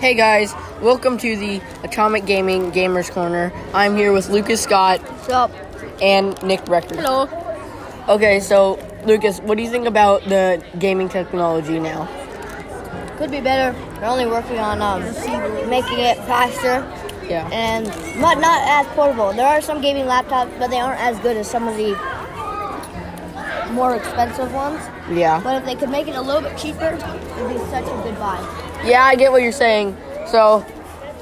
Hey guys, welcome to the Atomic Gaming Gamers Corner. I'm here with Lucas Scott What's up? and Nick Brecker. Hello. Okay, so Lucas, what do you think about the gaming technology now? Could be better. They're only working on um, making it faster Yeah. and not not as portable. There are some gaming laptops, but they aren't as good as some of the more expensive ones. Yeah. But if they could make it a little bit cheaper, it'd be such a good buy. Yeah, I get what you're saying. So,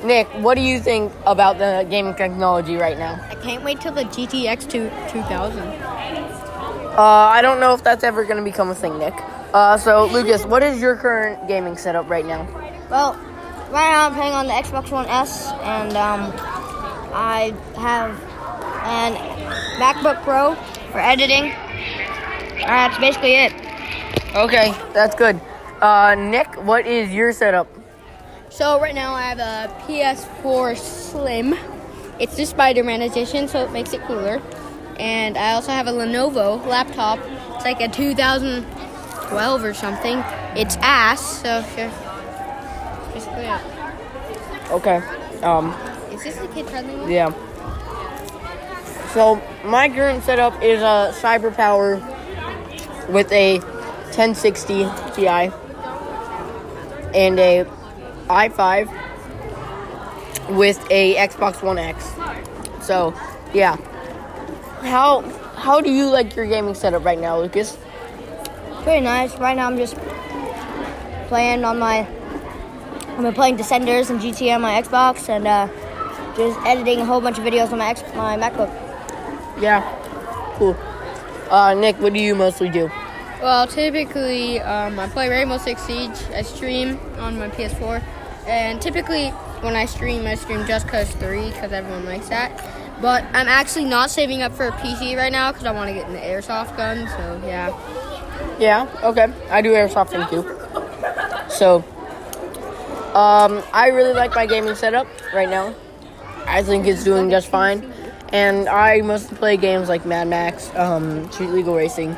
Nick, what do you think about the gaming technology right now? I can't wait till the GTX 2 2000. Uh, I don't know if that's ever going to become a thing, Nick. Uh, so, Lucas, what is your current gaming setup right now? Well, right now I'm playing on the Xbox One S, and um, I have an MacBook Pro for editing. Uh, that's basically it. Okay, that's good. Uh, Nick, what is your setup? So right now I have a PS4 Slim. It's the Spider-Man edition, so it makes it cooler. And I also have a Lenovo laptop. It's like a 2012 or something. It's ass, so sure. Basically it. Okay. Um, Is this the kid-friendly one? Yeah. So my current setup is a Cyber CyberPower with a 1060 Ti and a i5 with a Xbox One X. So, yeah. How how do you like your gaming setup right now, Lucas? Pretty nice. Right now I'm just playing on my. I've been playing Descenders and GTA on my Xbox, and uh, just editing a whole bunch of videos on my X, my MacBook. Yeah. Cool. Uh, Nick, what do you mostly do? Well, typically um, I play Rainbow Six Siege. I stream on my PS4, and typically when I stream, I stream Just Cause 3 because everyone likes that. But I'm actually not saving up for a PC right now because I want to get an airsoft gun. So yeah. Yeah, okay. I do airsofting too. So, um, I really like my gaming setup right now. I think it's doing just fine. And I mostly play games like Mad Max, um, Street Legal Racing,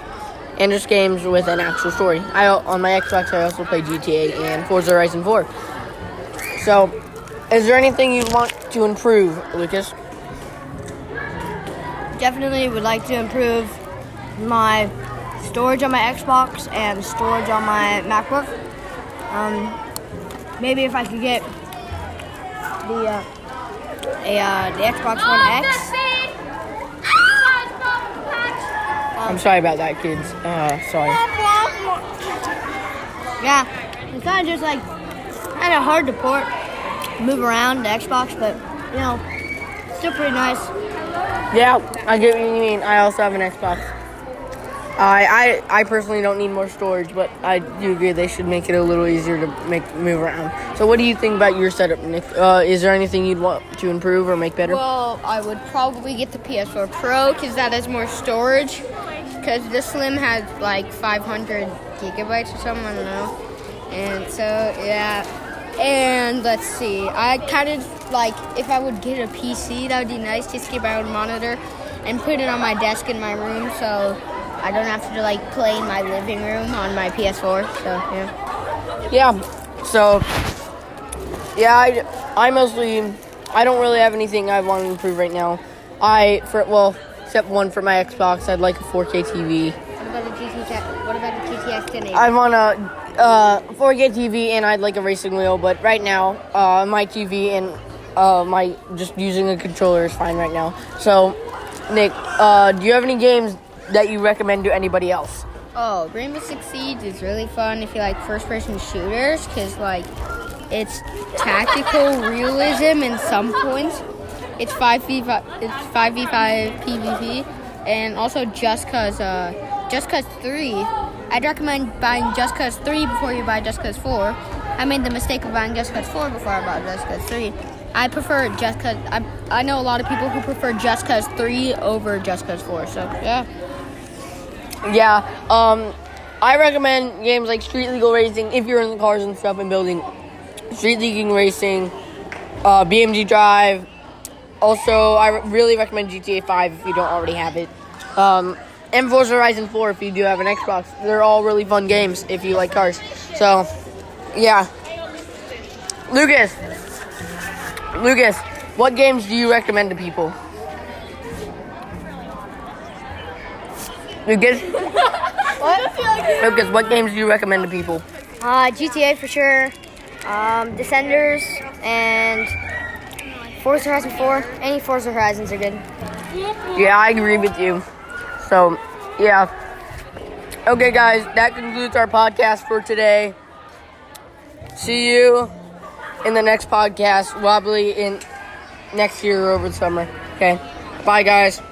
and just games with an actual story. I on my Xbox I also play GTA and Forza Horizon 4. So, is there anything you want to improve, Lucas? Definitely would like to improve my storage on my Xbox and storage on my MacBook. Um, maybe if I could get the uh, a uh, the Xbox One X. I'm sorry about that, kids. Uh, sorry. Yeah, it's kind of just like kind of hard to port, move around the Xbox, but you know, still pretty nice. Yeah, I get what you mean. I also have an Xbox. I, I I personally don't need more storage, but I do agree they should make it a little easier to make move around. So, what do you think about your setup, Nick? Uh, is there anything you'd want to improve or make better? Well, I would probably get the PS4 Pro because that has more storage. Because the Slim has like 500 gigabytes or something, I don't know. And so, yeah. And let's see, I kind of like if I would get a PC, that would be nice just get my own monitor and put it on my desk in my room so I don't have to like play in my living room on my PS4. So, yeah. yeah. So, yeah, I, I mostly I don't really have anything I want to improve right now. I for well, except one for my Xbox. I'd like a 4K TV. What about the GTX? What about the GTX 1080? I want a uh, 4K TV and I'd like a racing wheel, but right now, uh, my TV and uh, my just using a controller is fine right now. So, Nick, uh, do you have any games that you recommend to anybody else? Oh, Rainbow Six Siege is really fun if you like first-person shooters, cause like it's tactical realism in some points. It's five v five. It's five v five PvP, and also Just Cause. Uh, Just Cause Three. I'd recommend buying Just Cause Three before you buy Just Cause Four. I made the mistake of buying Just Cause Four before I bought Just Cause Three. I prefer Just Cause. I I know a lot of people who prefer Just Cause Three over Just Cause Four. So yeah. Yeah, um, I recommend games like Street Legal Racing if you're in the cars and stuff and building. Street Legal Racing, uh, BeamNG Drive. Also, I re- really recommend GTA 5 if you don't already have it. Um, and Forza Horizon 4 if you do have an Xbox. They're all really fun games if you like cars. So, yeah. Lucas. Lucas, what games do you recommend to people? Lucas, What? Lucas, what games do you recommend to people? Uh, GTA for sure. Um, Descenders and Forza Horizon 4. Any Forza Horizons are good. Yeah, I agree with you. So, yeah. Okay, guys, that concludes our podcast for today. See you in the next podcast, probably in next year or over the summer. Okay, bye, guys.